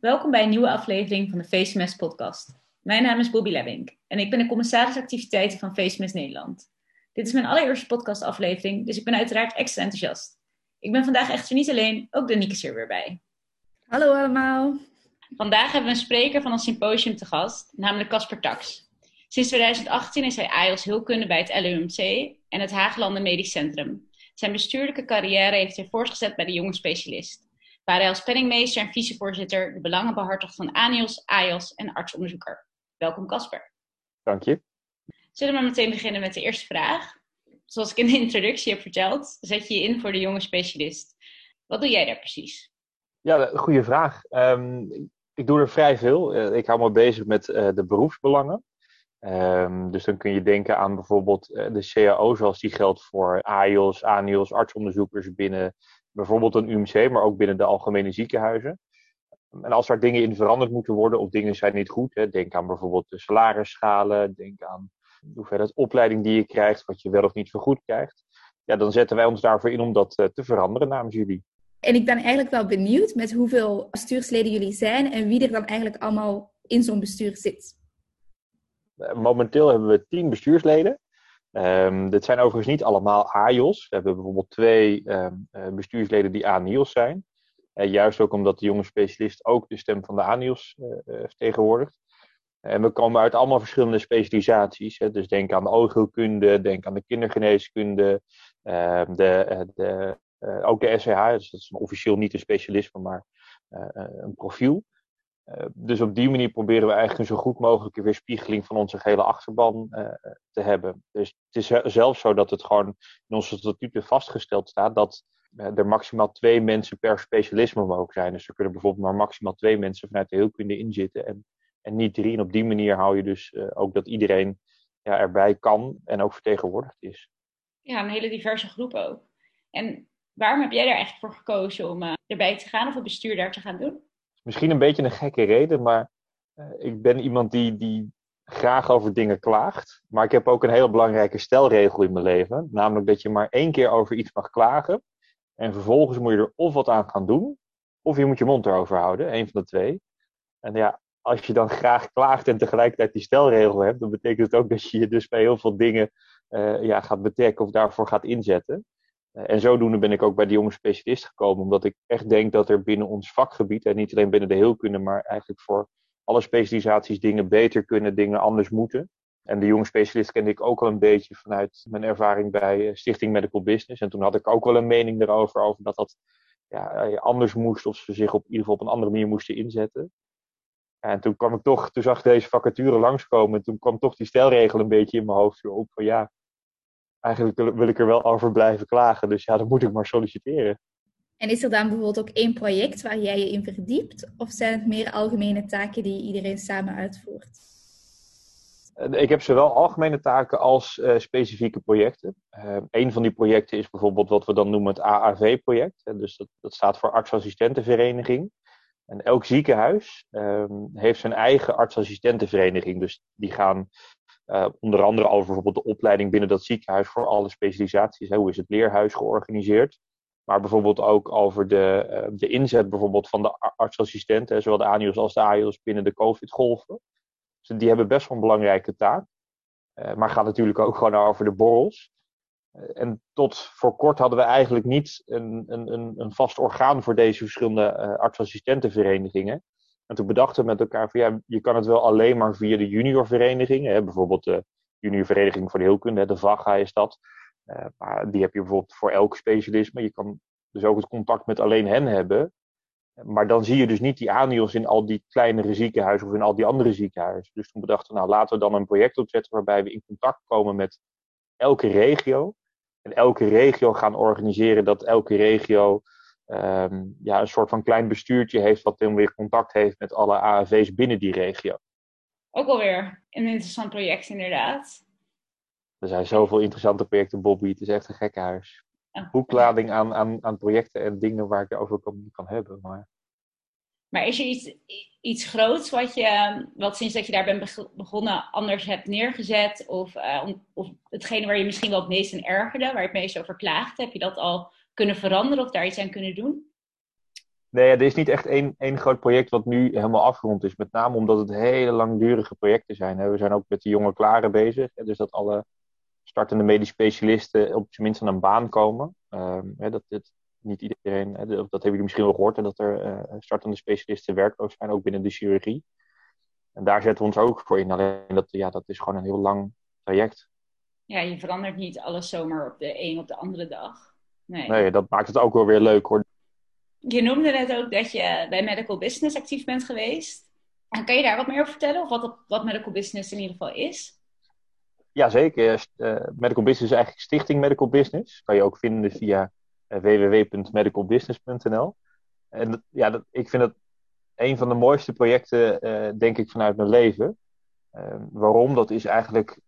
Welkom bij een nieuwe aflevering van de FaceMS podcast. Mijn naam is Bobby Lebbink en ik ben de commissaris activiteiten van FaceMS Nederland. Dit is mijn allereerste podcastaflevering, dus ik ben uiteraard extra enthousiast. Ik ben vandaag echter niet alleen, ook Danique is er weer bij. Hallo allemaal. Vandaag hebben we een spreker van een symposium te gast, namelijk Casper Tax. Sinds 2018 is hij AIOS Hulkunde bij het LUMC en het Haaglanden Medisch Centrum. Zijn bestuurlijke carrière heeft hij voortgezet bij de jonge specialist waar hij als penningmeester en vicevoorzitter de belangen behartigt van ANIOS, AIOS en artsonderzoeker. Welkom Casper. Dank je. Zullen we maar meteen beginnen met de eerste vraag? Zoals ik in de introductie heb verteld, zet je je in voor de jonge specialist. Wat doe jij daar precies? Ja, goede vraag. Um, ik doe er vrij veel. Uh, ik hou me bezig met uh, de beroepsbelangen. Um, dus dan kun je denken aan bijvoorbeeld uh, de CAO, zoals die geldt voor AIOS, ANIOS, artsonderzoekers binnen bijvoorbeeld een UMC, maar ook binnen de algemene ziekenhuizen. En als er dingen in veranderd moeten worden of dingen zijn niet goed, hè, denk aan bijvoorbeeld de salarisschalen, denk aan de hoeveelheid opleiding die je krijgt, wat je wel of niet vergoed krijgt. Ja, dan zetten wij ons daarvoor in om dat uh, te veranderen namens jullie. En ik ben eigenlijk wel benieuwd met hoeveel bestuursleden jullie zijn en wie er dan eigenlijk allemaal in zo'n bestuur zit. Eh, momenteel hebben we tien bestuursleden. Um, dit zijn overigens niet allemaal AIOS. We hebben bijvoorbeeld twee um, bestuursleden die ANIOS zijn. Uh, juist ook omdat de jonge specialist ook de stem van de ANIOS uh, vertegenwoordigt. En we komen uit allemaal verschillende specialisaties. Hè. Dus denk aan de oogheelkunde, denk aan de kindergeneeskunde, uh, de, de, ook de SCH. Dus dat is officieel niet een specialisme, maar een profiel. Uh, dus op die manier proberen we eigenlijk een zo goed mogelijke weerspiegeling van onze gehele achterban uh, te hebben. Dus het is zelfs zo dat het gewoon in onze statuten vastgesteld staat dat uh, er maximaal twee mensen per specialisme mogen zijn. Dus er kunnen bijvoorbeeld maar maximaal twee mensen vanuit de heelkunde inzitten en, en niet drie. En op die manier hou je dus ook dat iedereen ja, erbij kan en ook vertegenwoordigd is. Ja, een hele diverse groep ook. En waarom heb jij daar echt voor gekozen om erbij te gaan of het bestuur daar te gaan doen? Misschien een beetje een gekke reden, maar uh, ik ben iemand die, die graag over dingen klaagt. Maar ik heb ook een heel belangrijke stelregel in mijn leven. Namelijk dat je maar één keer over iets mag klagen. En vervolgens moet je er of wat aan gaan doen, of je moet je mond erover houden. Een van de twee. En ja, als je dan graag klaagt en tegelijkertijd die stelregel hebt, dan betekent het ook dat je je dus bij heel veel dingen uh, ja, gaat betrekken of daarvoor gaat inzetten. En zodoende ben ik ook bij de jonge specialist gekomen, omdat ik echt denk dat er binnen ons vakgebied, en niet alleen binnen de heelkunde, maar eigenlijk voor alle specialisaties dingen beter kunnen, dingen anders moeten. En de jonge specialist kende ik ook wel een beetje vanuit mijn ervaring bij eh, Stichting Medical Business. En toen had ik ook wel een mening erover, over dat dat ja, eh, anders moest, of ze zich op ieder geval op een andere manier moesten inzetten. En toen kwam ik toch, toen zag ik deze vacature langskomen, en toen kwam toch die stelregel een beetje in mijn hoofd op van ja, eigenlijk wil ik er wel over blijven klagen. Dus ja, dan moet ik maar solliciteren. En is er dan bijvoorbeeld ook één project waar jij je in verdiept? Of zijn het meer algemene taken die iedereen samen uitvoert? Ik heb zowel algemene taken als uh, specifieke projecten. Uh, een van die projecten is bijvoorbeeld wat we dan noemen het AAV-project. Dus dat, dat staat voor Artsassistentenvereniging. En elk ziekenhuis um, heeft zijn eigen artsassistentenvereniging. Dus die gaan uh, onder andere over bijvoorbeeld de opleiding binnen dat ziekenhuis voor alle specialisaties. Hoe is het leerhuis georganiseerd? Maar bijvoorbeeld ook over de, uh, de inzet bijvoorbeeld van de artsassistenten, zowel de ANIOS als de AIOS binnen de COVID-golven. Dus die hebben best wel een belangrijke taak. Uh, maar gaat natuurlijk ook gewoon over de borrels. en tot voor kort hadden we eigenlijk niet een, een, een vast orgaan voor deze verschillende artsassistentenverenigingen. En toen bedachten we met elkaar van ja, je kan het wel alleen maar via de juniorverenigingen. Bijvoorbeeld de juniorvereniging voor de heelkunde, de VAGA is dat. Uh, maar die heb je bijvoorbeeld voor elk specialisme. Je kan dus ook het contact met alleen hen hebben. Maar dan zie je dus niet die ANIOS in al die kleinere ziekenhuizen of in al die andere ziekenhuizen. Dus toen bedachten we, nou laten we dan een project opzetten waarbij we in contact komen met elke regio. En elke regio gaan organiseren dat elke regio um, ja, een soort van klein bestuurtje heeft wat dan weer contact heeft met alle AAV's binnen die regio. Ook alweer een interessant project inderdaad. Er zijn zoveel interessante projecten, Bobby. Het is echt een gekkenhuis. Oh. Hoeklading aan, aan, aan projecten en dingen waar ik over kan, kan hebben. Maar... maar is er iets, iets groots wat je, wat sinds dat je daar bent begonnen, anders hebt neergezet? Of, uh, of hetgene waar je misschien wel het meest in ergerde, waar je het meest over klaagt, heb je dat al kunnen veranderen of daar iets aan kunnen doen? Nee, er is niet echt één, één groot project wat nu helemaal afgerond is. Met name omdat het hele langdurige projecten zijn. We zijn ook met de jonge klaren bezig. Dus dat alle startende medisch specialisten op zijn minst aan een baan komen. Ehm, dat dit niet iedereen, dat hebben jullie misschien wel gehoord, dat er eh, startende specialisten werkloos zijn, ook binnen de chirurgie. En daar zetten we ons ook voor in. Alleen dat, ja, dat is gewoon een heel lang traject. Ja, je verandert niet alles zomaar op de een op de andere dag. Nee. nee, dat maakt het ook wel weer leuk hoor. Je noemde net ook dat je bij Medical Business actief bent geweest. En kan je daar wat meer over vertellen? Of wat, wat Medical Business in ieder geval is? Jazeker. Uh, Medical Business is eigenlijk Stichting Medical Business. Kan je ook vinden via uh, www.medicalbusiness.nl. En ja, dat, ik vind het een van de mooiste projecten, uh, denk ik, vanuit mijn leven. waarom? Dat is eigenlijk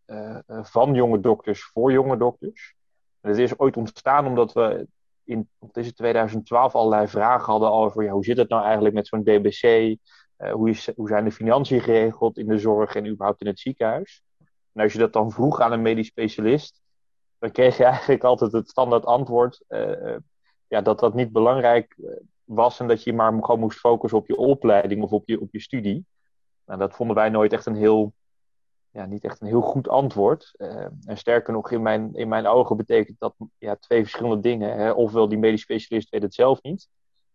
van jonge dokters voor jonge dokters. En het is ooit ontstaan omdat we in is 2012 allerlei vragen hadden over ja, hoe zit het nou eigenlijk met zo'n DBC? Uh, hoe, is, hoe zijn de financiën geregeld in de zorg en überhaupt in het ziekenhuis? En als je dat dan vroeg aan een medisch specialist, dan kreeg je eigenlijk altijd het standaard antwoord uh, ja, dat dat niet belangrijk was en dat je maar gewoon moest focussen op je opleiding of op je, op je studie. Nou, dat vonden wij nooit echt een heel, ja, niet echt een heel goed antwoord. Uh, en sterker nog, in mijn, in mijn ogen betekent dat ja, twee verschillende dingen. Hè? Ofwel die medisch specialist weet het zelf niet,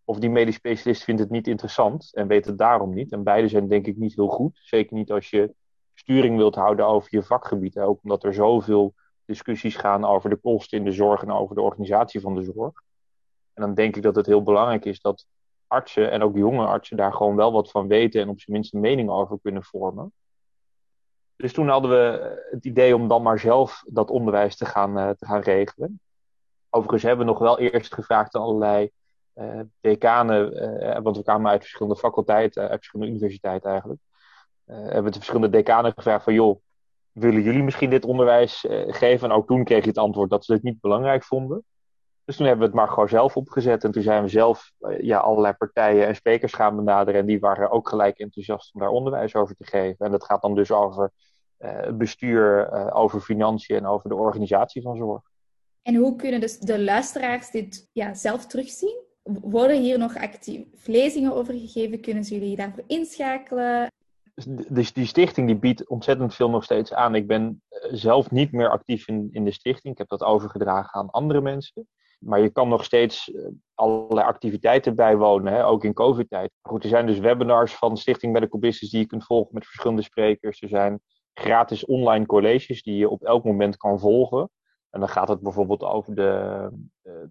of die medisch specialist vindt het niet interessant en weet het daarom niet. En beide zijn denk ik niet heel goed. Zeker niet als je sturing wilt houden over je vakgebied. Ook omdat er zoveel discussies gaan over de kosten in de zorg en over de organisatie van de zorg. En dan denk ik dat het heel belangrijk is dat artsen en ook jonge artsen daar gewoon wel wat van weten en op zijn minst een mening over kunnen vormen. Dus toen hadden we het idee om dan maar zelf dat onderwijs te gaan, uh, te regelen. Overigens hebben we nog wel eerst gevraagd aan allerlei uh, decanen, uh, want we kwamen uit verschillende faculteiten, uit verschillende universiteiten eigenlijk. hebben we de verschillende decanen gevraagd van joh, willen jullie misschien dit onderwijs geven? En ook toen kreeg je het antwoord dat ze het niet belangrijk vonden. Dus toen hebben we het maar gewoon zelf opgezet. En toen zijn we zelf ja, allerlei partijen en sprekers gaan benaderen. En die waren ook gelijk enthousiast om daar onderwijs over te geven. En dat gaat dan dus over uh, bestuur, uh, over financiën en over de organisatie van zorg. En hoe kunnen dus de luisteraars dit ja, zelf terugzien? Worden hier nog actief lezingen over gegeven? Kunnen ze jullie daarvoor inschakelen? Dus die stichting die biedt ontzettend veel nog steeds aan. Ik ben eh, zelf niet meer actief in, in de stichting. Ik heb dat overgedragen aan andere mensen. Maar je kan nog steeds allerlei activiteiten bijwonen, hè, ook in COVID-tijd. Goed, er zijn dus webinars van Stichting Medical Business die je kunt volgen met verschillende sprekers. Er zijn gratis online colleges die je op elk moment kan volgen. En dan gaat het bijvoorbeeld over de,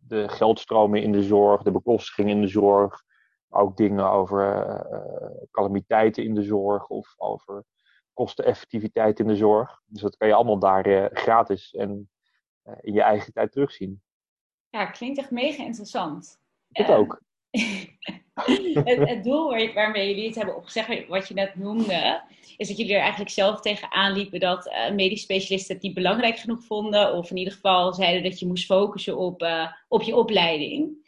de geldstromen in de zorg, de bekostiging in de zorg. Ook dingen over uh, calamiteiten in de zorg of over kosteneffectiviteit in de zorg. Dus dat kan je allemaal daar gratis en in je eigen tijd terugzien. Ja, klinkt echt mega interessant. Ik ook. het, het, doel waar, waarmee jullie het hebben opgezegd, wat je net noemde, is dat jullie er eigenlijk zelf tegenaan liepen dat uh, medisch specialisten het niet belangrijk genoeg vonden. Of in ieder geval zeiden dat je moest focussen op, uh, op je opleiding.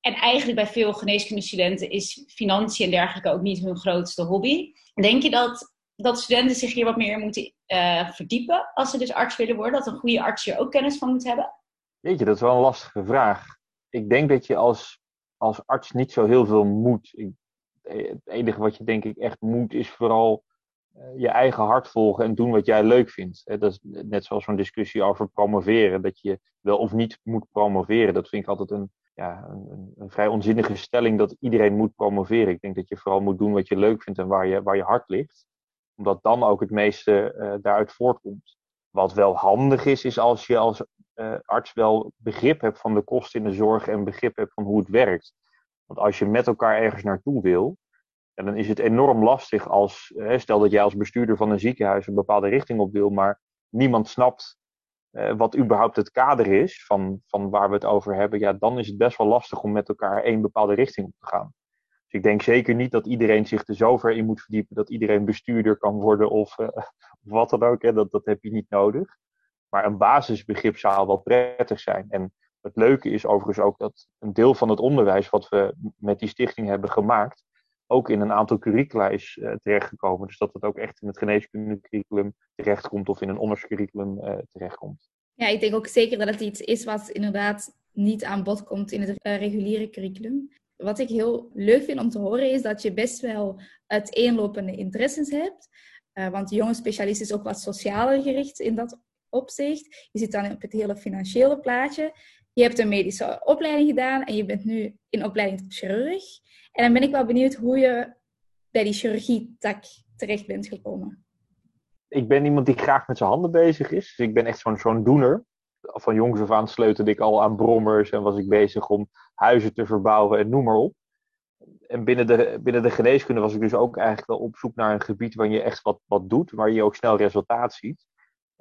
En eigenlijk bij veel geneeskundestudenten is financiën en dergelijke ook niet hun grootste hobby. Denk je dat, dat studenten zich hier wat meer moeten uh, verdiepen als ze dus arts willen worden? Dat een goede arts hier ook kennis van moet hebben? Weet je, dat is wel een lastige vraag. Ik denk dat je als als arts niet zo heel veel moet. Het enige wat je denk ik echt moet is vooral uh, je eigen hart volgen en doen wat jij leuk vindt. dat is net zoals zo'n discussie over promoveren. Dat je wel of niet moet promoveren. Dat vind ik altijd een, ja, een, een, vrij onzinnige stelling dat iedereen moet promoveren. Ik denk dat je vooral moet doen wat je leuk vindt en waar je, waar je hart ligt. Omdat dan ook het meeste uh, daaruit voortkomt. Wat wel handig is, is als je als uh, arts wel begrip hebt van de kosten in de zorg en begrip hebt van hoe het werkt. Want als je met elkaar ergens naartoe wil, dan is het enorm lastig als, hè, stel dat jij als bestuurder van een ziekenhuis een bepaalde richting op wil, maar niemand snapt uh, wat überhaupt het kader is van, van waar we het over hebben, ja, dan is het best wel lastig om met elkaar één bepaalde richting op te gaan. Dus ik denk zeker niet dat iedereen zich er zo ver in moet verdiepen dat iedereen bestuurder kan worden of, uh, wat dan ook. Hè. Dat, dat heb je niet nodig. Maar een basisbegrip zou wel prettig zijn. En het leuke is overigens ook dat een deel van het onderwijs wat we met die stichting hebben gemaakt, ook in een aantal curricula is uh, terechtgekomen. Dus dat het ook echt in het geneeskundecurriculum terechtkomt of in een onderscurriculum uh, terechtkomt. Ja, ik denk ook zeker dat het iets is wat inderdaad niet aan bod komt in het uh, reguliere curriculum. wat ik heel leuk vind om te horen is dat je best wel uiteenlopende interesses hebt. Want de jonge specialist is ook wat socialer gericht in dat opzicht. Je zit dan op het hele financiële plaatje. Je hebt een medische opleiding gedaan en je bent nu in opleiding tot chirurg. En dan ben ik wel benieuwd hoe je bij die chirurgie-tak terecht bent gekomen. Ik ben iemand die graag met zijn handen bezig is. Dus ik ben echt zo'n zo'n doener. Van jongs af aan sleutelde ik al aan brommers en was ik bezig om huizen te verbouwen en noem maar op. En binnen de, binnen de geneeskunde was ik dus ook eigenlijk wel op zoek naar een gebied waar je echt wat, wat doet, waar je ook snel resultaat ziet.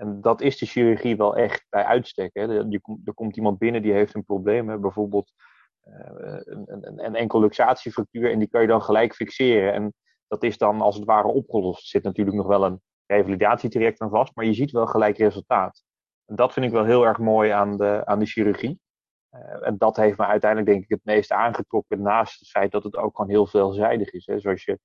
En dat is de chirurgie wel echt bij uitstek. Hè. Er, er komt iemand binnen die heeft een probleem, hè. bijvoorbeeld uh, een, een, een enkel luxatiefractuur, en die kan je dan gelijk fixeren. En dat is dan als het ware opgelost. Er zit natuurlijk nog wel een revalidatietraject aan vast, maar je ziet wel gelijk resultaat. En dat vind ik wel heel erg mooi aan de, aan de chirurgie. Uh, en dat heeft me uiteindelijk denk ik het meest aangetrokken, naast het feit dat het ook gewoon heel veelzijdig is. Hè. Zoals je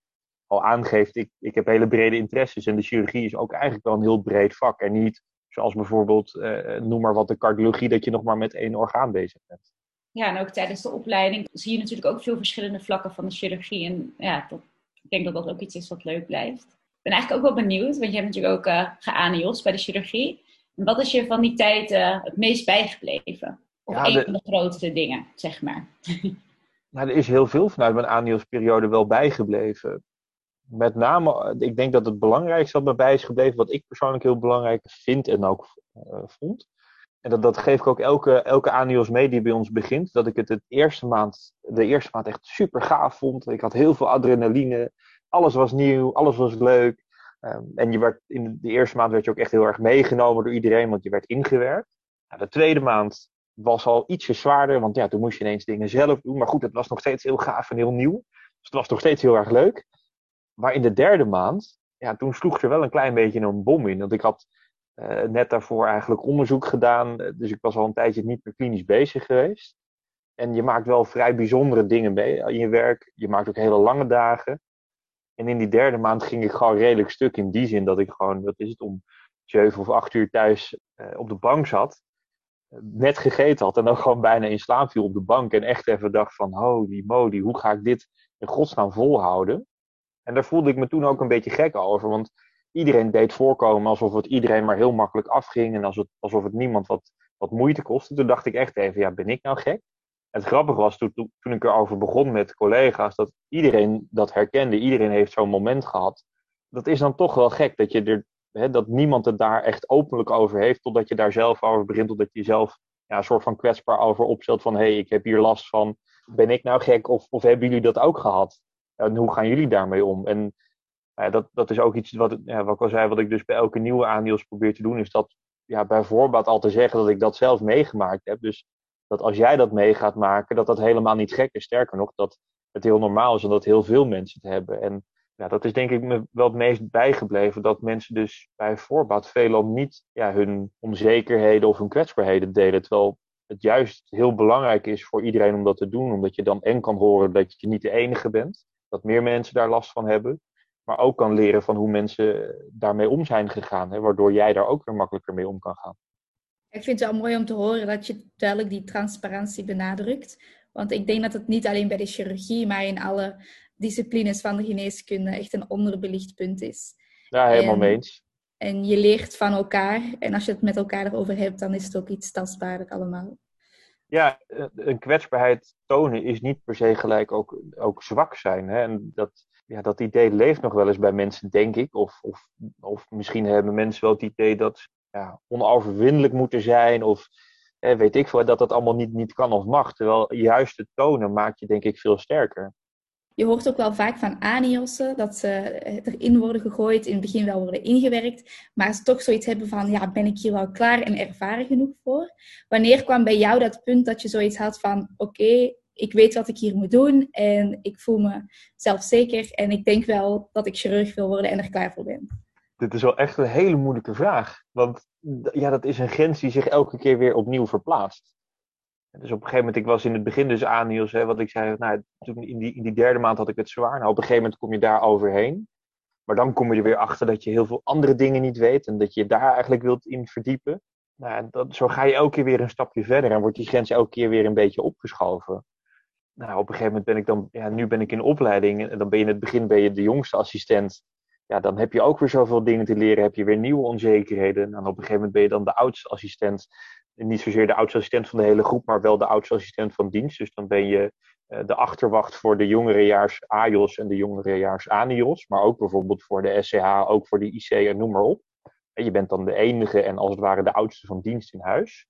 al aangeeft, ik, ik heb hele brede interesses. En de chirurgie is ook eigenlijk wel een heel breed vak. En niet zoals bijvoorbeeld, uh, noem maar wat, de cardiologie, dat je nog maar met één orgaan bezig bent. Ja, en ook tijdens de opleiding zie je natuurlijk ook veel verschillende vlakken van de chirurgie. En ja, dat, ik denk dat dat ook iets is wat leuk blijft. Ik ben eigenlijk ook wel benieuwd, want je hebt natuurlijk ook uh, bij de chirurgie. En wat is je van die tijd uh, het meest bijgebleven? Of ja, een van de grootste dingen, zeg maar. Nou, er is heel veel vanuit mijn anios-periode wel bijgebleven met name, ik denk dat het belangrijkste wat me bij is gebleven, wat ik persoonlijk heel belangrijk vind en ook uh, vond. En dat, dat geef ik ook elke, elke ANIOS mee die bij ons begint. Dat ik het, het eerste maand, de eerste maand echt super gaaf vond. Ik had heel veel adrenaline. Alles was nieuw, alles was leuk. Um, en je werd, in de eerste maand werd je ook echt heel erg meegenomen door iedereen, want je werd ingewerkt. Nou, de tweede maand was al ietsje zwaarder, want ja, toen moest je ineens dingen zelf doen. Maar goed, het was nog steeds heel gaaf en heel nieuw. Dus het was nog steeds heel erg leuk. Maar in de derde maand, ja, toen sloeg er wel een klein beetje een bom in. Want ik had uh, net daarvoor eigenlijk onderzoek gedaan. Eh, dus ik was al een tijdje niet meer klinisch bezig geweest. En je maakt wel vrij bijzondere dingen mee in je werk. Je maakt ook hele lange dagen. En in die derde maand ging ik gewoon redelijk stuk in die zin dat ik gewoon, wat is het, om zeven of acht uur thuis op de bank zat. Net gegeten had en dan gewoon bijna in slaap viel op de bank. En echt even dacht van, holy moly, hoe ga ik dit in godsnaam volhouden? En daar voelde ik me toen ook een beetje gek over. Want iedereen deed voorkomen alsof het iedereen maar heel makkelijk afging. En alsof het, alsof het niemand wat, wat moeite kostte. Toen dacht ik echt even, ja, ben ik nou gek? Het grappige was toen, toen ik erover begon met collega's, dat iedereen dat herkende. Iedereen heeft zo'n moment gehad. Dat is dan toch wel gek dat, je er, hè, dat niemand het daar echt openlijk over heeft. Totdat je daar zelf over begint. Totdat je jezelf ja, een soort van kwetsbaar over opstelt. Van hé, hey, ik heb hier last van. Ben ik nou gek? Of, of hebben jullie dat ook gehad? En hoe gaan jullie daarmee om? En ja, dat, dat is ook iets wat, ja, wat ik al zei, wat ik dus bij elke nieuwe aandeels probeer te doen, is dat ja, bijvoorbeeld al te zeggen dat ik dat zelf meegemaakt heb. Dus dat als jij dat mee gaat maken, dat dat helemaal niet gek is. Sterker nog, dat het heel normaal is en dat heel veel mensen het hebben. En ja, dat is denk ik me wel het meest bijgebleven. Dat mensen dus bij voorbaat veelal niet ja, hun onzekerheden of hun kwetsbaarheden delen. Terwijl het juist heel belangrijk is voor iedereen om dat te doen. Omdat je dan en kan horen dat je niet de enige bent dat meer mensen daar last van hebben. Maar ook kan leren van hoe mensen daarmee om zijn gegaan. Hè, waardoor jij daar ook weer makkelijker mee om kan gaan. Ik vind het wel mooi om te horen dat je duidelijk die transparantie benadrukt. Want ik denk dat het niet alleen bij de chirurgie, maar in alle disciplines van de geneeskunde echt een onderbelicht punt is. Ja, helemaal mee eens. En je leert van elkaar. En als je het met elkaar erover hebt, dan is het ook iets tastbaarder allemaal ja, eh, een kwetsbaarheid tonen is niet per se gelijk ook, ook zwak zijn. Hè? En dat, ja, dat idee leeft nog wel eens bij mensen, denk ik. Of, of, of misschien hebben mensen wel het idee dat ja, onoverwinnelijk moeten zijn. Of weet ik veel, dat dat allemaal niet, niet kan of mag. Terwijl juist het tonen maakt je, denk ik, veel sterker. Je hoort ook wel vaak van aniossen dat ze erin worden gegooid, in het begin wel worden ingewerkt, maar ze toch zoiets hebben van, ja, ben ik hier wel klaar en ervaren genoeg voor? Wanneer kwam bij jou dat punt dat je zoiets had van, oké, ik weet wat ik hier moet doen en ik voel me zelfzeker en ik denk wel dat ik chirurg wil worden en er klaar voor ben? Dit is wel echt een hele moeilijke vraag, want ja, dat is een grens die zich elke keer weer opnieuw verplaatst. Dus op een gegeven moment, ik was in het begin dus aan Niels, hè, wat ik zei, nou, in, die, in die derde maand had ik het zwaar. Nou, op een gegeven moment kom je daar overheen. Maar dan kom je er weer achter dat je heel veel andere dingen niet weet en dat je daar eigenlijk wilt in verdiepen. Nou, dat, zo ga je elke keer weer een stapje verder en wordt die grens elke keer weer een beetje opgeschoven. nou, op een gegeven moment ben ik dan, ja, nu ben ik in opleiding en dan ben je in het begin ben je de jongste assistent. Ja, dan heb je ook weer zoveel dingen te leren, heb je weer nieuwe onzekerheden. En op een gegeven moment ben je dan de oudste assistent. Niet zozeer de oudste assistent van de hele groep, maar wel de oudste assistent van dienst. Dus dan ben je uh, de achterwacht voor de jongerejaars AJOS en de jongerejaars ANIOS. Maar ook bijvoorbeeld voor de SCH, ook voor de IC en noem maar op. En je bent dan de enige en als het ware de oudste van dienst in huis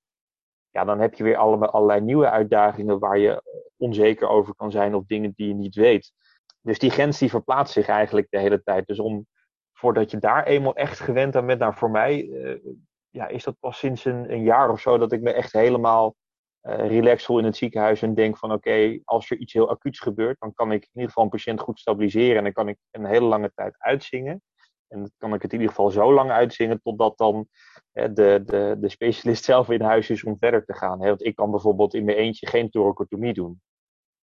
ja, dan heb je weer allemaal, allerlei nieuwe uitdagingen waar je onzeker over kan zijn of dingen die je niet weet. Dus die grens die verplaatst zich eigenlijk de hele tijd. Dus om, voordat je daar eenmaal echt gewend aan bent, nou voor mij uh, ja, is dat pas sinds een, een, jaar of zo dat ik me echt helemaal uh, relaxed voel in het ziekenhuis en denk van oké, als er iets heel acuuts gebeurt, dan kan ik in ieder geval een patiënt goed stabiliseren en dan kan ik een hele lange tijd uitzingen. En dan kan ik het in ieder geval zo lang uitzingen totdat dan de, de, de specialist zelf in huis is om verder te gaan. Want ik kan bijvoorbeeld in mijn eentje geen thoracotomie doen.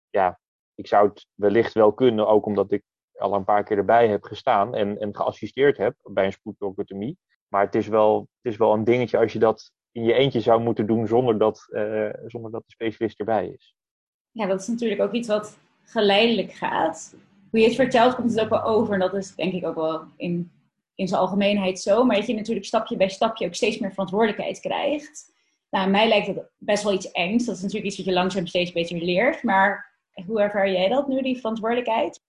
Ja, ik zou het wellicht wel kunnen, ook omdat ik al een paar keer erbij heb gestaan en, en geassisteerd heb bij een spoedthoracotomie. Maar het is, wel, het is wel een dingetje als je dat in je eentje zou moeten doen zonder dat, uh, zonder dat de specialist erbij is. Ja, dat is natuurlijk ook iets wat geleidelijk gaat. Hoe je het vertelt, komt het ook wel over. En dat is denk ik ook wel in in zijn algemeenheid zo. Maar dat je natuurlijk stapje bij stapje ook steeds meer verantwoordelijkheid krijgt. Nou, mij lijkt het best wel iets engs. Dat is natuurlijk iets wat je langzaam steeds beter leert. Maar hoe ervaar jij dat nu, die verantwoordelijkheid?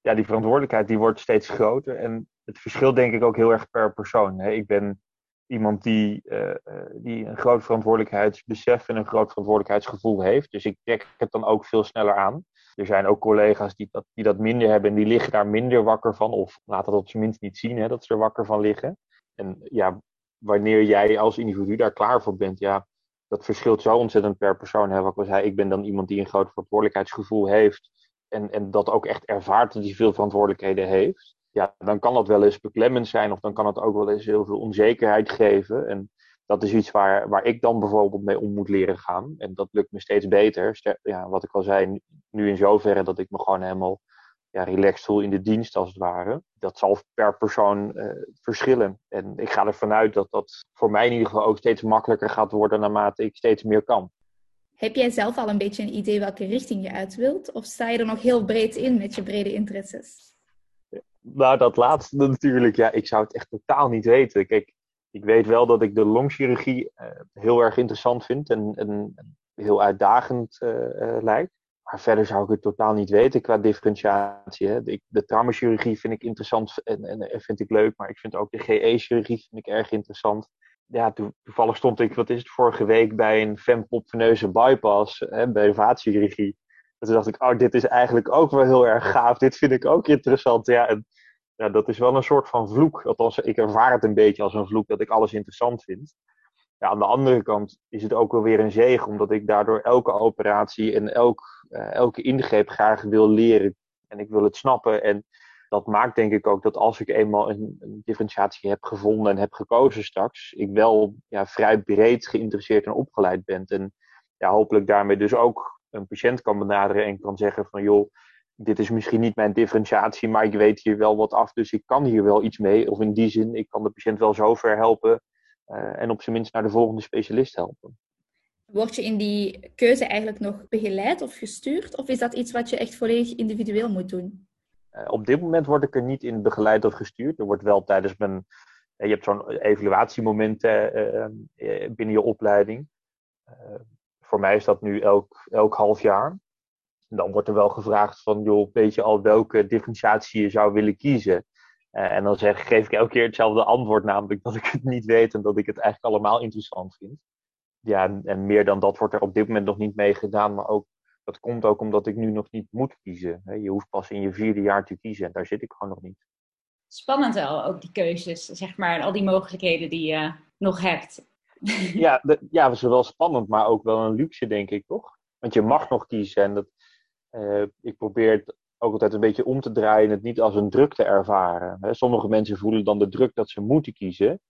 Ja, die verantwoordelijkheid die wordt steeds groter. En het verschilt denk ik ook heel erg per persoon. Ik ben iemand die, uh, die een groot verantwoordelijkheidsbesef en een groot verantwoordelijkheidsgevoel heeft. Dus ik trek het dan ook veel sneller aan. Er zijn ook collega's die dat, die dat minder hebben en die liggen daar minder wakker van. Of laten dat op zijn minst niet zien hè, dat ze er wakker van liggen. En ja, wanneer jij als individu daar klaar voor bent, ja, dat verschilt zo ontzettend per persoon. Hè. Wat ik zei, ik ben dan iemand die een groot verantwoordelijkheidsgevoel heeft. En, en dat ook echt ervaart dat hij veel verantwoordelijkheden heeft. Ja, dan kan dat wel eens beklemmend zijn of dan kan het ook wel eens heel veel onzekerheid geven. En dat is iets waar, waar ik dan bijvoorbeeld mee om moet leren gaan. En dat lukt me steeds beter. Ja, wat ik al zei, nu in zoverre dat ik me gewoon helemaal ja, relaxed voel in de dienst als het ware. Dat zal per persoon uh, verschillen. En ik ga ervan uit dat dat voor mij in ieder geval ook steeds makkelijker gaat worden naarmate ik steeds meer kan. Heb jij zelf al een beetje een idee welke richting je uit wilt? Of sta je er nog heel breed in met je brede interesses? Nou, dat laatste natuurlijk. Ja, ik zou het echt totaal niet weten. Kijk, ik weet wel dat ik de longchirurgie uh, heel erg interessant vind en, en heel uitdagend uh, lijkt. Maar verder zou ik het totaal niet weten qua differentiatie. Hè. De, de traumachirurgie vind ik interessant en, en, vind ik leuk, maar ik vind ook de GE-chirurgie vind ik erg interessant. Ja, toevallig stond ik, wat is het, vorige week bij een fempopveneuze bypass hè, bij vaatchirurgie. En toen dacht ik, oh, dit is eigenlijk ook wel heel erg gaaf. Dit vind ik ook interessant. Ja, en ja, dat is wel een soort van vloek. Althans, ik ervaar het een beetje als een vloek dat ik alles interessant vind. Ja, aan de andere kant is het ook wel weer een zegen, omdat ik daardoor elke operatie en elk, uh, elke ingreep graag wil leren. En ik wil het snappen. En dat maakt denk ik ook dat als ik eenmaal een, een differentiatie heb gevonden en heb gekozen straks, ik wel ja, vrij breed geïnteresseerd en opgeleid ben. En ja, hopelijk daarmee dus ook een patiënt kan benaderen en kan zeggen van joh, dit is misschien niet mijn differentiatie, maar ik weet hier wel wat af, dus ik kan hier wel iets mee. Of in die zin, ik kan de patiënt wel zo ver helpen uh, en op zijn minst naar de volgende specialist helpen. Word je in die keuze eigenlijk nog begeleid of gestuurd? Of is dat iets wat je echt volledig individueel moet doen? Uh, op dit moment word ik er niet in begeleid of gestuurd. Er wordt wel tijdens mijn. Uh, je hebt zo'n evaluatiemoment binnen je opleiding. voor mij is dat nu elk, elk half jaar dan wordt er wel gevraagd van, joh, weet je al welke differentiatie je zou willen kiezen? Uh, en dan zeg, geef ik elke keer hetzelfde antwoord, namelijk dat ik het niet weet en dat ik het eigenlijk allemaal interessant vind. Ja, en, en meer dan dat wordt er op dit moment nog niet mee gedaan, maar ook, dat komt ook omdat ik nu nog niet moet kiezen. Je hoeft pas in je vierde jaar te kiezen en daar zit ik gewoon nog niet. Spannend wel, ook die keuzes, zeg maar, en al die mogelijkheden die je nog hebt. Ja, de, ja, dat is wel spannend, maar ook wel een luxe, denk ik, toch? Want je mag nog kiezen en dat, uh, ik probeer het ook altijd een beetje om te draaien, het niet als een druk te ervaren. Hè. Sommige mensen voelen dan de druk dat ze moeten kiezen.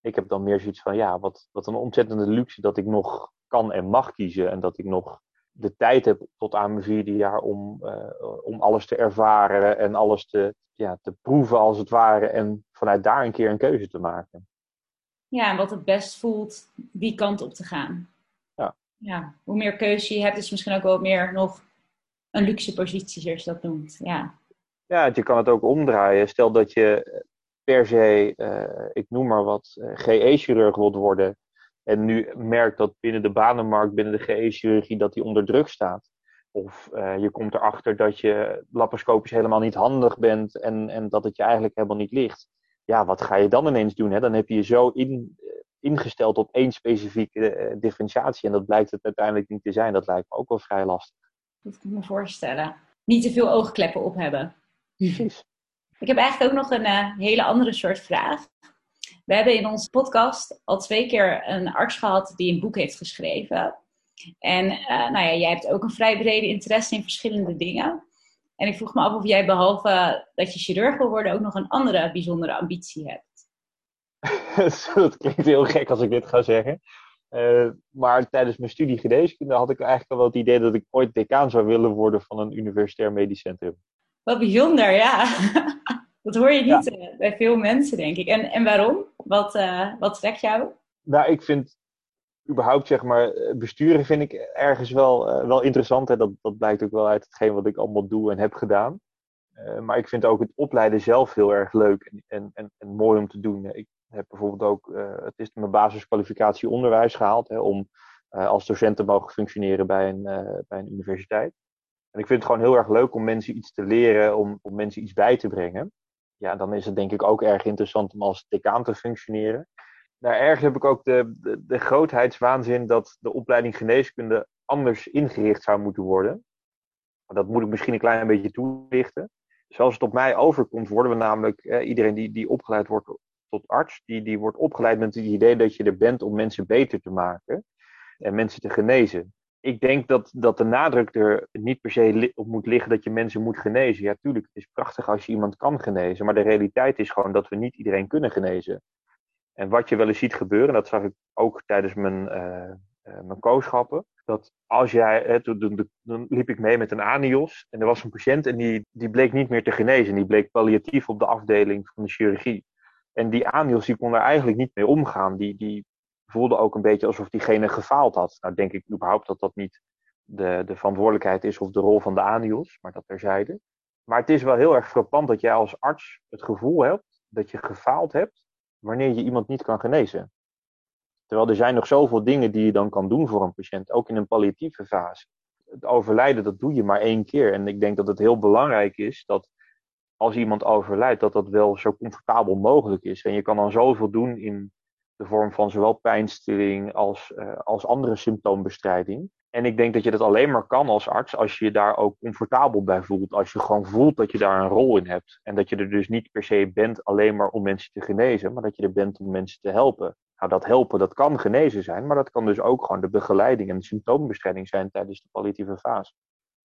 Ik heb dan meer zoiets van, ja, wat, wat een ontzettende luxe dat ik nog kan en mag kiezen. En dat ik nog de tijd heb tot aan mijn vierde jaar om, uh, om alles te ervaren en alles te, ja, te proeven als het ware. En vanuit daar een keer een keuze te maken. Ja, en wat het best voelt die kant op te gaan. Ja. ja hoe meer keuze je hebt, is misschien ook wel meer nog een luxe positie, zoals je dat noemt. Ja, ja je kan het ook omdraaien. Stel dat je per se, uh, ik noem maar wat, GE-chirurg wilt worden. En nu merkt dat binnen de banenmarkt, binnen de GE-chirurgie, dat die onder druk staat. Of je komt erachter dat je laparoscopisch helemaal niet handig bent en, en dat het je eigenlijk helemaal niet ligt. Ja, wat ga je dan ineens doen? Hè? Dan heb je je zo in, ingesteld op één specifieke differentiatie. En dat blijkt het uiteindelijk niet te zijn. Dat lijkt me ook wel vrij lastig. Dat kan ik me voorstellen. Niet te veel oogkleppen op hebben. Precies. Ik heb eigenlijk ook nog een uh, hele andere soort vraag. We hebben in onze podcast al twee keer een arts gehad die een boek heeft geschreven. En uh, nou ja, jij hebt ook een vrij brede interesse in verschillende dingen. En ik vroeg me af of jij behalve dat je chirurg wil worden ook nog een andere bijzondere ambitie hebt. dat klinkt heel gek als ik dit ga zeggen. Uh, maar tijdens mijn studie geneeskunde had ik eigenlijk al wel het idee dat ik ooit decaan zou willen worden van een universitair medisch centrum. Wat bijzonder, ja. dat hoor je niet ja. bij veel mensen, denk ik. En, en waarom? Wat, uh, wat trekt jou? Nou, ik vind überhaupt zeg maar, besturen vind ik ergens wel, wel interessant. Hè? Dat, dat blijkt ook wel uit hetgeen wat ik allemaal doe en heb gedaan. Maar ik vind ook het opleiden zelf heel erg leuk en, en, en, en mooi om te doen. Ik heb bijvoorbeeld ook, uh, het is mijn basiskwalificatie onderwijs gehaald hè, om als docent te mogen functioneren bij een, bij een universiteit. En ik vind het gewoon heel erg leuk om mensen iets te leren, om, om mensen iets bij te brengen. Ja, dan is het denk ik ook erg interessant om als decaan te functioneren nou, ergens heb ik ook de, de, de grootheidswaanzin dat de opleiding geneeskunde anders ingericht zou moeten worden. Dat moet ik misschien een klein beetje toelichten. Zoals het op mij overkomt, worden we namelijk, eh, iedereen die, die opgeleid wordt tot arts, die, die wordt opgeleid met het idee dat je er bent om mensen beter te maken en mensen te genezen. Ik denk dat, dat de nadruk er niet per se op moet liggen dat je mensen moet genezen. Ja, tuurlijk, het is prachtig als je iemand kan genezen, maar de realiteit is gewoon dat we niet iedereen kunnen genezen. En wat je wel eens ziet gebeuren, dat zag ik ook tijdens mijn, uh, uh, mijn kooschappen, dat als jij, hè, toen, dan liep ik mee met een anios en er was een patiënt en die, die bleek niet meer te genezen. Die bleek palliatief op de afdeling van de chirurgie. En die anios die kon daar eigenlijk niet mee omgaan. Die, die voelde ook een beetje alsof diegene gefaald had. Nou denk ik überhaupt dat dat niet de, de verantwoordelijkheid is of de rol van de anios, maar dat terzijde. Maar het is wel heel erg frappant dat jij als arts het gevoel hebt dat je gefaald hebt wanneer je iemand niet kan genezen. Terwijl er zijn nog zoveel dingen die je dan kan doen voor een patiënt, ook in een palliatieve fase. Het overlijden, dat doe je maar één keer. En ik denk dat het heel belangrijk is dat als iemand overlijdt, dat dat wel zo comfortabel mogelijk is. En je kan dan zoveel doen in de vorm van zowel pijnstilling als, uh, als andere symptoombestrijding. En ik denk dat je dat alleen maar kan als arts als je je daar ook comfortabel bij voelt. Als je gewoon voelt dat je daar een rol in hebt. En dat je er dus niet per se bent alleen maar om mensen te genezen, maar dat je er bent om mensen te helpen. Nou, dat helpen, dat kan genezen zijn, maar dat kan dus ook gewoon de begeleiding en de symptoombestrijding zijn tijdens de palliatieve fase.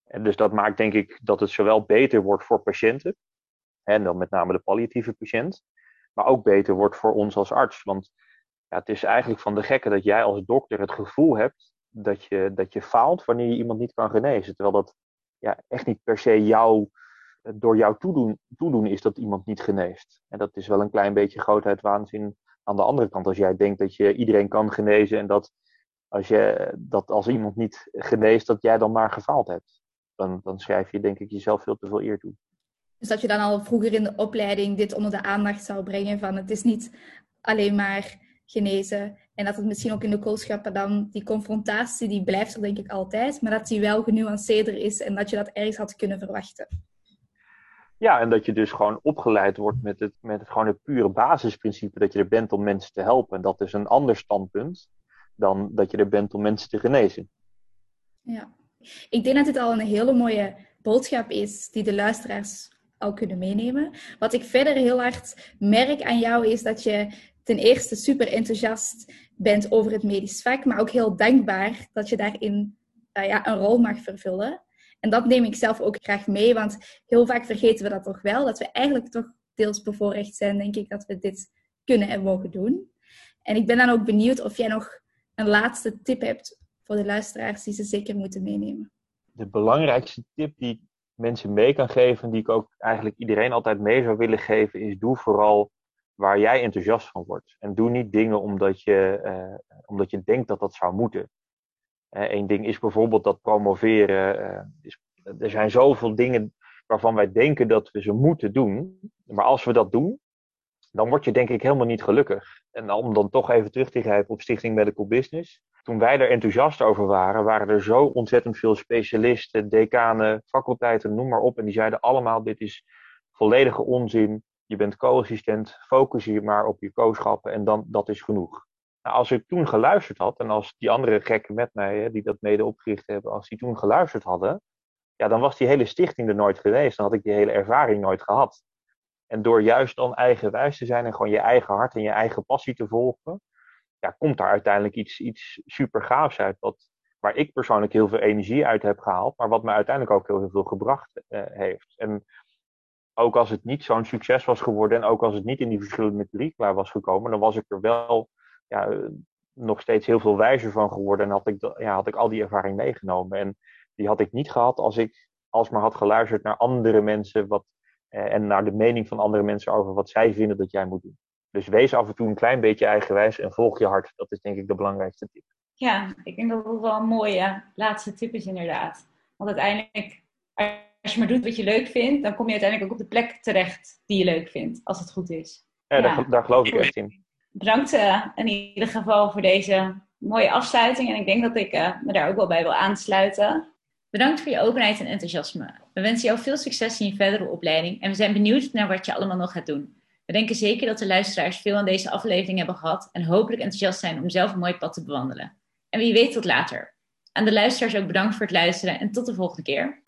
En dus dat maakt denk ik dat het zowel beter wordt voor patiënten, en dan met name de palliatieve patiënt, maar ook beter wordt voor ons als arts. Want ja, het is eigenlijk van de gekke dat jij als dokter het gevoel hebt dat je, dat je faalt wanneer je iemand niet kan genezen. Terwijl dat ja, echt niet per se jou, door jou toedoen, toedoen is dat iemand niet geneest. En dat is wel een klein beetje grootheid waanzin aan de andere kant. Als jij denkt dat je iedereen kan genezen en dat als, je, dat als iemand niet geneest, dat jij dan maar gefaald hebt. Dan, dan schrijf je denk ik jezelf veel te veel eer toe. Dus dat je dan al vroeger in de opleiding dit onder de aandacht zou brengen van het is niet alleen maar genezen. En dat het misschien ook in de koolschappen dan, die confrontatie, die blijft er denk ik altijd, maar dat die wel genuanceerder is en dat je dat ergens had kunnen verwachten. Ja, en dat je dus gewoon opgeleid wordt met het, met het, gewoon het pure basisprincipe dat je er bent om mensen te helpen. En dat is een ander standpunt dan dat je er bent om mensen te genezen. Ja, ik denk dat dit al een hele mooie boodschap is die de luisteraars al kunnen meenemen. Wat ik verder heel hard merk aan jou is dat je ten eerste super enthousiast bent over het medisch vak, maar ook heel dankbaar dat je daarin uh, ja, een rol mag vervullen. En dat neem ik zelf ook graag mee, want heel vaak vergeten we dat toch wel, dat we eigenlijk toch deels bevoorrecht zijn, denk ik, dat we dit kunnen en mogen doen. En ik ben dan ook benieuwd of jij nog een laatste tip hebt voor de luisteraars die ze zeker moeten meenemen. De belangrijkste tip die mensen mee kan geven, die ik ook eigenlijk iedereen altijd mee zou willen geven, is doe vooral waar jij enthousiast van wordt. En doe niet dingen omdat je, uh, omdat je denkt dat dat zou moeten. Eén uh, ding is bijvoorbeeld dat promoveren uh, is er zijn zoveel dingen waarvan wij denken dat we ze moeten doen. Maar als we dat doen, dan word je denk ik helemaal niet gelukkig. En om dan toch even terug te grijpen op Stichting Medical Business. Toen wij er enthousiast over waren, waren er zo ontzettend veel specialisten, decanen, faculteiten, noem maar op. En die zeiden allemaal, dit is volledige onzin. Je bent co-assistent, focus je maar op je co-schappen en dan, dat is genoeg. Nou, als ik toen geluisterd had, en als die andere gekken met mij, hè, die dat mede opgericht hebben, als die toen geluisterd hadden, ja, dan was die hele stichting er nooit geweest. Dan had ik die hele ervaring nooit gehad. En door juist dan eigenwijs te zijn en gewoon je eigen hart en je eigen passie te volgen, ja, komt daar uiteindelijk iets, iets super gaafs uit. Wat, waar ik persoonlijk heel veel energie uit heb gehaald, maar wat me uiteindelijk ook heel, veel gebracht uh, heeft. En ook als het niet zo'n succes was geworden en ook als het niet in die verschillende curricula was gekomen, dan was ik er wel ja, nog steeds heel veel wijzer van geworden en had ik, ja, had ik al die ervaring meegenomen. En die had ik niet gehad als ik alsmaar had geluisterd naar andere mensen wat, eh, en naar de mening van andere mensen over wat zij vinden dat jij moet doen. Dus wees af en toe een klein beetje eigenwijs en volg je hart. Dat is denk ik de belangrijkste tip. Ja, ik denk dat dat wel een mooie laatste tip is inderdaad. Want uiteindelijk, als je maar doet wat je leuk vindt, dan kom je uiteindelijk ook op de plek terecht die je leuk vindt, als het goed is. Ja, ja. Daar, daar, geloof ik echt in. Bedankt uh, in ieder geval voor deze mooie afsluiting. En ik denk dat ik uh, me daar ook wel bij wil aansluiten. Bedankt voor je openheid en enthousiasme. We wensen jou veel succes in je verdere opleiding en we zijn benieuwd naar wat je allemaal nog gaat doen. We denken zeker dat de luisteraars veel aan deze aflevering hebben gehad en hopelijk enthousiast zijn om zelf een mooi pad te bewandelen. En wie weet tot later. Aan de luisteraars ook bedankt voor het luisteren en tot de volgende keer.